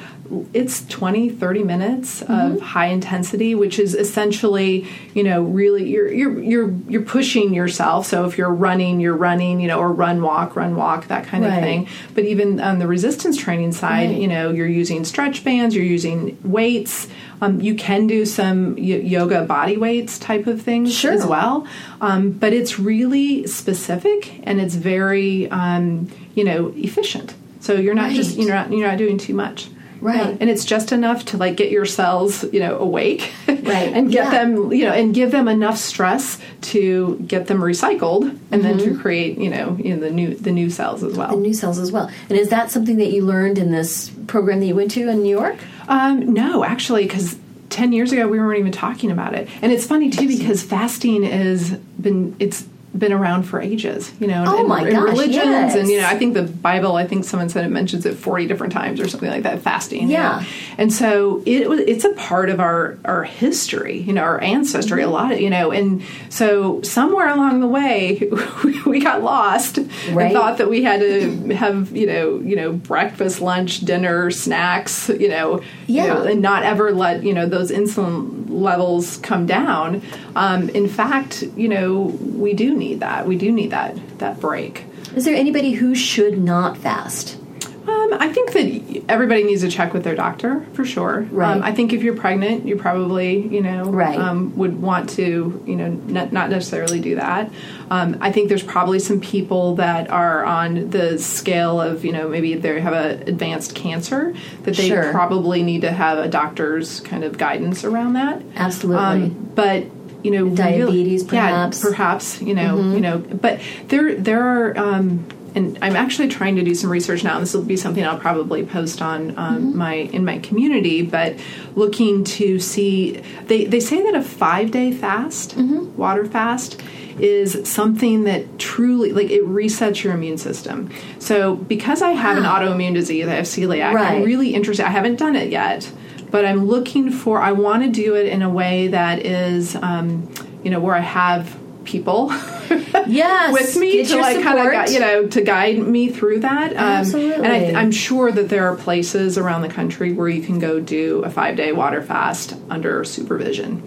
it's 20 30 minutes of high intensity which is essentially you know really you're you're you're you're pushing yourself. So if you're running, you're running, you know, or run, walk, run, walk, that kind Right. of thing. But even on the resistance training side, Right. you know, you're using stretch bands, you're using weights. Um, you can do some y- yoga body weights type of things Sure. as well. Um, but it's really specific and it's very, um, you know, efficient. So you're not just you're not you're not doing too much. Right. Yeah. And it's just enough to like get your cells, you know, awake. *laughs* Right. and get Yeah. them, you know, and give them enough stress to get them recycled and then to create, you know, you know, the new the new cells as well. Mm-hmm. The new cells as well. And is that something that you learned in this program that you went to in New York? Um, no, actually, because ten years ago we weren't even talking about it, and it's funny too because fasting is been it's been around for ages, you know, Oh in, my in gosh, religions, yes. and you know, I think the Bible, I think someone said it mentions it forty different times or something like that. Fasting, you Yeah. know? and so it was it's a part of our our history, you know, our ancestry, Mm-hmm. a lot of you know, and so somewhere along the way *laughs* we got lost Right. and thought that we had to have you know you know breakfast, lunch, dinner, snacks, you know, you Yeah. know, and not ever let you know those insulin levels come down. Um, in fact, you know, we do need that. We do need that that break. Is there anybody who should not fast? Um, I think that everybody needs to check with their doctor for sure. Right. Um, I think if you're pregnant, you probably, you know, Right. um, would want to, you know, not, not necessarily do that. Um, I think there's probably some people that are on the scale of, you know, maybe they have a advanced cancer that they Sure. probably need to have a doctor's kind of guidance around that. Absolutely. Um, but you know, Diabetes, yeah, perhaps. Mm-hmm. perhaps you know, you know. But there, there are, um, and I'm actually trying to do some research now. And this will be something I'll probably post on um, Mm-hmm. my in my community. But looking to see, they they say that a five day fast, Mm-hmm. water fast. Is something that truly like it resets your immune system. So because I have an autoimmune disease, I have celiac. I'm Right. really interested. I haven't done it yet, but I'm looking for. I want to do it in a way that is, um, you know, where I have people *laughs* Yes, with me get to like kind of you know to guide me through that. Um, Absolutely. And I, I'm sure that there are places around the country where you can go do a five day water fast under supervision.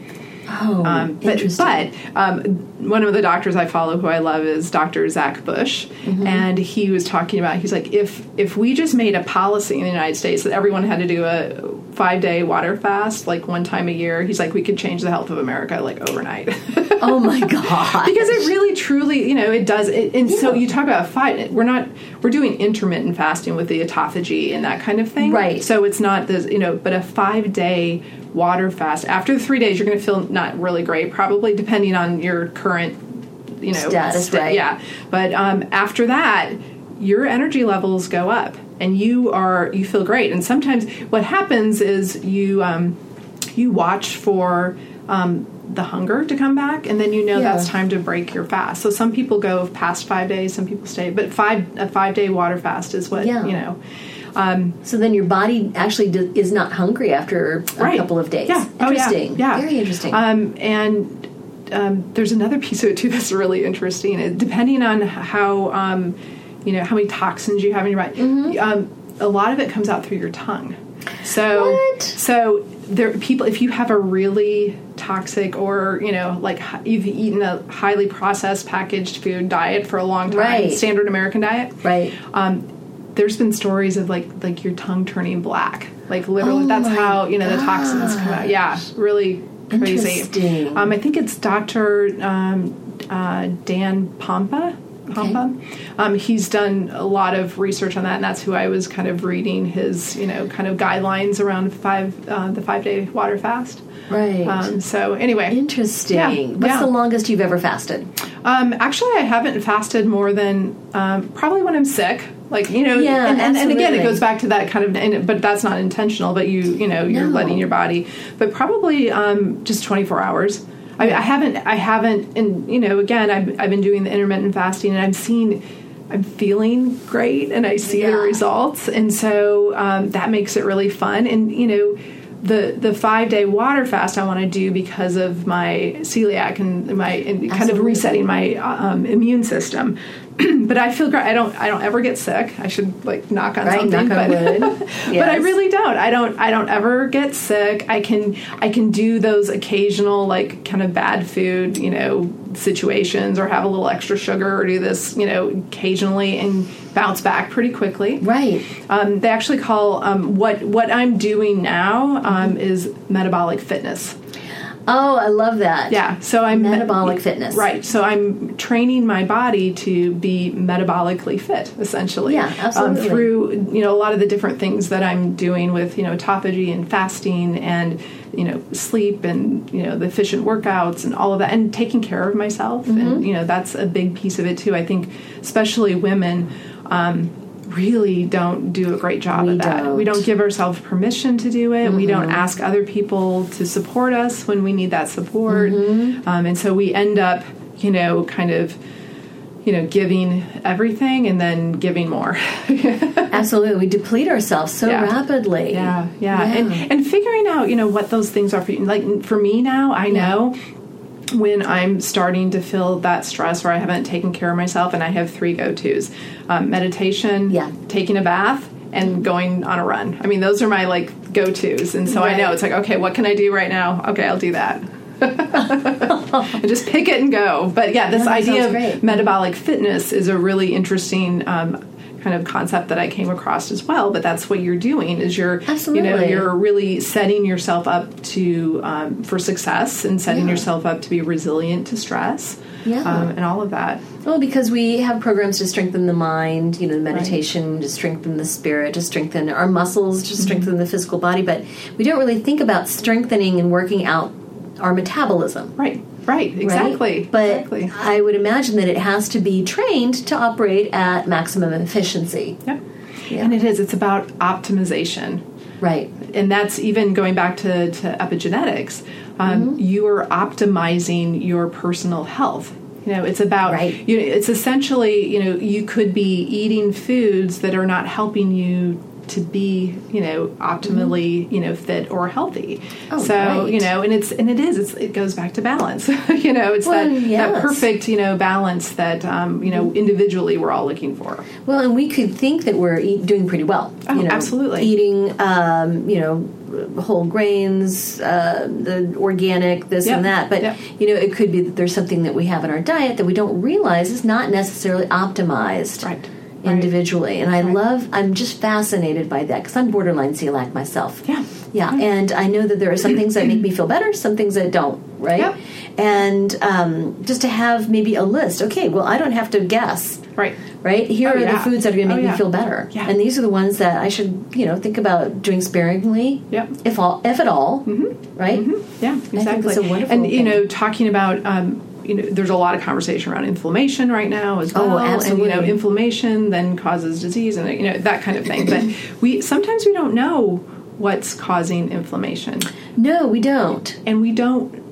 Oh, Um, but interesting. but um, one of the doctors I follow who I love is Dr. Zach Bush, Mm-hmm. and he was talking about he's like if if we just made a policy in the United States that everyone had to do a five day water fast like one time a year, he's like we could change the health of America like overnight. *laughs* oh my god! because it really truly you know it does it, and so you talk about fight we're not we're doing intermittent fasting with the autophagy and that kind of thing Right. so it's not this you know but a five day water fast after the three days you're going to feel not really great probably depending on your current you know Status, sta- right. yeah but um, after that your energy levels go up and you are you feel great and sometimes what happens is you um, you watch for um, the hunger to come back and then you know Yeah. that's time to break your fast so some people go past five days some people stay but five a five day water fast is what Yeah. you know so then your body actually d- is not hungry after a Right. couple of days. Yeah. Oh, yeah. Yeah. Very interesting. Um, and um, there's another piece of it too *laughs* that's really interesting. It- Depending on how um, you know how many toxins you have in your body, Mm-hmm. um, a lot of it comes out through your tongue. So What? so there people if you have a really toxic or you know like you've eaten a highly processed packaged food diet for a long time, Right. standard American diet, right. um, there's been stories of like like your tongue turning black like literally Oh that's how you know the toxins come out yeah really crazy Interesting. um, i think it's dr um, uh, dan pompa Pompa. Um, he's done a lot of research on that, and that's who I was kind of reading his, you know, kind of guidelines around five uh, the five day water fast. Right. Um, so anyway, Interesting. Yeah, What's yeah. the longest you've ever fasted? Um, actually, I haven't fasted more than um, probably when I'm sick. Like you know, Yeah, and, and, and again, it goes back to that kind of, and, but that's not intentional. But you, you know, you're No. letting your body. But probably um, just 24 hours. I, I haven't, I haven't, and you know, again, I've, I've been doing the intermittent fasting, and I'm seeing, I'm feeling great, and I see Yeah. the results, and so um, that makes it really fun. And you know, the the five day water fast I want to do because of my celiac and my and kind of resetting my um, immune system. *clears throat* but I feel great. I don't. I don't ever get sick. I should like knock on Right, something. knock on but, wood. *laughs* but I really don't. I don't. I don't ever get sick. I can. I can do those occasional like kind of bad food, you know, situations, or have a little extra sugar, or do this, you know, occasionally, and bounce back pretty quickly. Right. Um, they actually call um, what what I'm doing now um, Mm-hmm. is metabolic fitness. Oh, I love that. Yeah, so I'm Metabolic fitness. Right. So I'm training my body to be metabolically fit, essentially. Yeah, absolutely. Um, through you know a lot of the different things that I'm doing with you know autophagy and fasting and you know sleep and you know the efficient workouts and all of that and taking care of myself Mm-hmm. and you know that's a big piece of it too. I think especially women. Um, really don't do a great job We of that. We don't. Mm-hmm. don't give ourselves permission to do it. We don't ask other people to support us when we need that support. Mm-hmm. Um, and so we end up, you know, kind of, you know, giving everything and then giving more. *laughs* Absolutely. We deplete ourselves so Yeah. rapidly. yeah, yeah, And and figuring out, you know, what those things are for you. Like for me now, I know when I'm starting to feel that stress or I haven't taken care of myself, and I have three go tos: um, meditation, Yeah. taking a bath, and going on a run. I mean, those are my like go tos, and so I know it's like, okay, what can I do right now? Okay, I'll do that. and *laughs* *laughs* just pick it and go. But yeah, this idea of great. metabolic fitness is a really interesting um, kind of concept that I came across as well. But that's what you're doing is you're Absolutely. you know you're really setting yourself up to um, for success and setting Yeah. yourself up to be resilient to stress. Yeah. Um, and all of that. Well, because we have programs to strengthen the mind, you know, meditation to strengthen the spirit, to strengthen our muscles, Mm-hmm. to strengthen the physical body, but we don't really think about strengthening and working out our metabolism. Right. Right. right? Exactly. But exactly. I would imagine that it has to be trained to operate at maximum efficiency. Yep. Yeah. And it is. It's about optimization. Right. and that's even going back to, to epigenetics um, Mm-hmm. you are optimizing your personal health you know it's about Right. you know, it's essentially you know you could be eating foods that are not helping you to be you know optimally you know fit or healthy Mm-hmm. Oh, so right. you know and it's and it is it's, it goes back to balance *laughs* you know it's Well, that, that perfect you know balance that um, you know individually we're all looking for Well, and we could think that we're eat, doing pretty well. Oh, you know, absolutely. Eating, um, you know, whole grains, uh, the organic, this Yep, and that. But yep. you know, it could be that there's something that we have in our diet that we don't realize is not necessarily optimized. Right, right. Individually, and I Right. love. I'm just fascinated by that because I'm borderline celiac myself. Yeah. yeah, and I know that there are some things that make me feel better, some things that don't. Right, Yep. and um, just to have maybe a list. Okay, well, I don't have to guess right right? Here Oh, are the foods that are going to Oh, make yeah. me feel better, Yeah. and these are the ones that I should, you know, think about doing sparingly, Yep. if all, if at all, right? Yeah, think exactly. it's a wonderful and you thing. know, talking about um, you know, there's a lot of conversation around inflammation right now as Oh, well. And you know, inflammation then causes disease, and you know that kind of thing. but we sometimes we don't know what's causing inflammation, No, we don't. and we don't.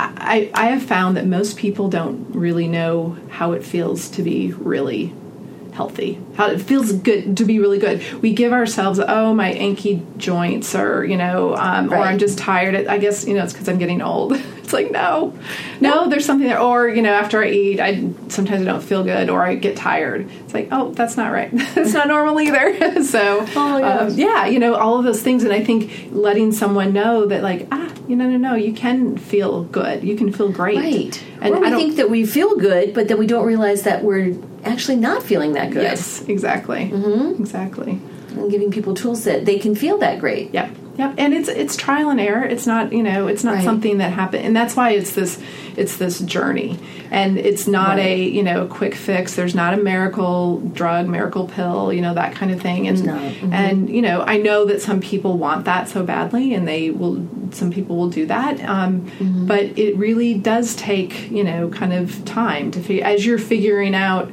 I, I have found that most people don't really know how it feels to be really healthy how it feels good to be really good we give ourselves oh my achy joints or you know um, or i'm just tired i guess you know it's because i'm getting old *laughs* it's like no. No there's something there. Or you know after i eat i sometimes i don't feel good or i get tired. It's like oh that's not right. *laughs* That's not normal either. *laughs* So Oh um, yeah you know all of those things. And i think letting someone know that like ah you know no no you can feel good. You can feel great. Right. and or we I think that we feel good, but then we don't realize that we're actually not feeling that good. yes exactly. Mm-hmm. exactly. And giving people tools that they can feel that great. Yep. Yep. And it's it's trial and error. It's not, you know, it's not Right. something that happened and that's why it's this it's this journey. And it's not a, you know, quick fix. There's not a miracle drug, miracle pill, you know, that kind of thing. And. Mhm. and you know, I know that some people want that so badly and they will some people will do that. Um, Mm-hmm. but it really does take, you know, kind of time to figure as you're figuring out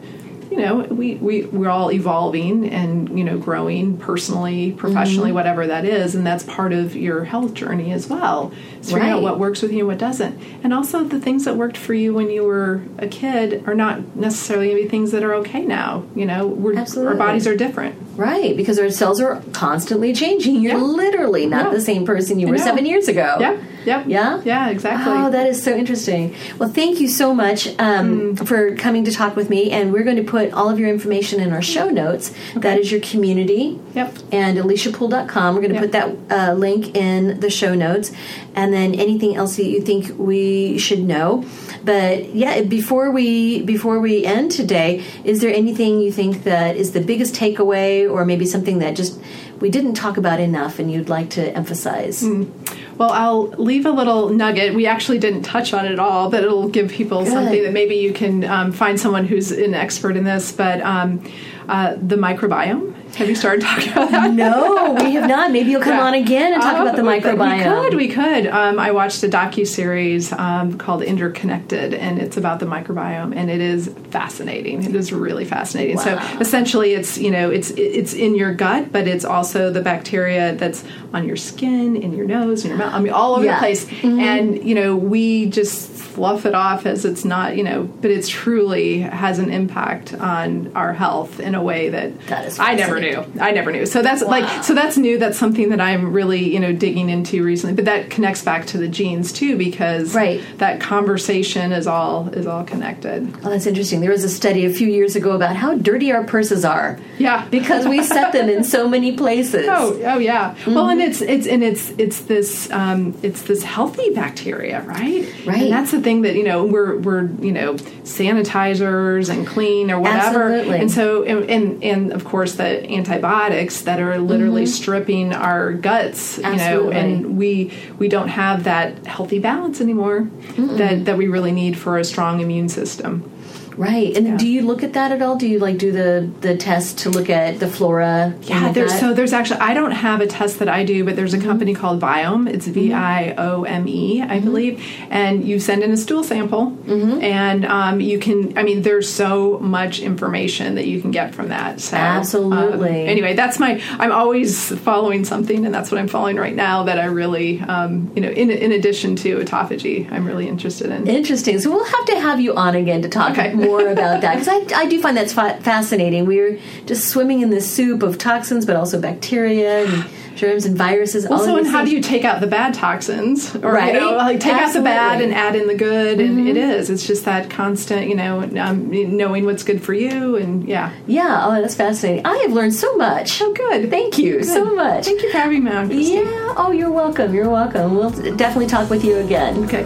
you know we, we we're all evolving and you know growing personally professionally Mm-hmm. whatever that is and that's part of your health journey as well is figuring out what works with you and what doesn't and also the things that worked for you when you were a kid are not necessarily going to be things that are okay now you know we're, our bodies are different Right, because our cells are constantly changing. You're Yeah. literally not Yeah. the same person you were seven years ago. Yeah. Yep. Yeah? Yeah, exactly. Oh, that is so interesting. Well, thank you so much um, Mm. for coming to talk with me. And we're going to put all of your information in our show notes. Okay. That is your community. Yep. And aliciapool.com. We're going to Yep. put that uh, link in the show notes. And then anything else that you think we should know. But yeah, before we before we end today, is there anything you think that is the biggest takeaway, or maybe something that just we didn't talk about enough, and you'd like to emphasize? Mm. Well, I'll leave a little nugget. We actually didn't touch on it at all, but it'll give people something that maybe you can um, find someone who's an expert in this. But um, uh, the microbiome. Have you started talking about that? No, we have not. Maybe you'll come Yeah. on again and talk Oh, about the microbiome. We could, we could. Um, I watched a docu series um, called Interconnected, and it's about the microbiome, and it is fascinating. It is really fascinating. Wow. So essentially, it's you know, it's it's in your gut, but it's also the bacteria that's on your skin, in your nose, in your mouth. I mean, all over Yeah. the place. Mm-hmm. And you know, we just fluff it off as it's not, you know, but it truly has an impact on our health in a way that, That is I never knew. I never knew. So that's Wow. like so that's new. That's something that I'm really you know digging into recently. But that connects back to the genes too because Right. that conversation is all is all connected. Oh, that's interesting. There was a study a few years ago about how dirty our purses are. Yeah. *laughs* Because we set them in so many places. Oh, oh yeah. Well, and it's it's and it's it's this um, it's this healthy bacteria, right? Right. And that's the thing that you know we're we're you know sanitizers and clean or whatever. Absolutely. And so and, and and of course the antibiotics that are literally stripping our guts, you know, Mm-hmm. And we we don't have that healthy balance anymore that that we really need for a strong immune system. Right. And do you look at that at all? Do you like do the the test to look at the flora? Yeah, the there's so there's actually I don't have a test that I do, but there's a Mm-hmm. company called Viome. It's V I O M E, I believe, and you send in a stool sample, Mm-hmm. and um, you can. I mean, there's so much information that you can get from that. So, um, Absolutely. anyway, that's my. I'm always following something, and that's what I'm following right now. That I really, um, you know, in in addition to autophagy, I'm really interested in. Interesting. So we'll have to have you on again to talk Okay. More about that because I, I do find that's fa- fascinating. We're just swimming in this soup of toxins, but also bacteria and germs and viruses. of and how do you take out the bad toxins, or Right. you know, like take out the bad Mm-hmm. and add in the good? And it is. It's just that constant, you know, um, knowing what's good for you, and yeah. Yeah. Oh, that's fascinating. I have learned so much. Oh, good. Thank you so much. Thank you for having me on. Yeah. Oh, you're welcome. You're welcome. We'll definitely talk with you again. Okay.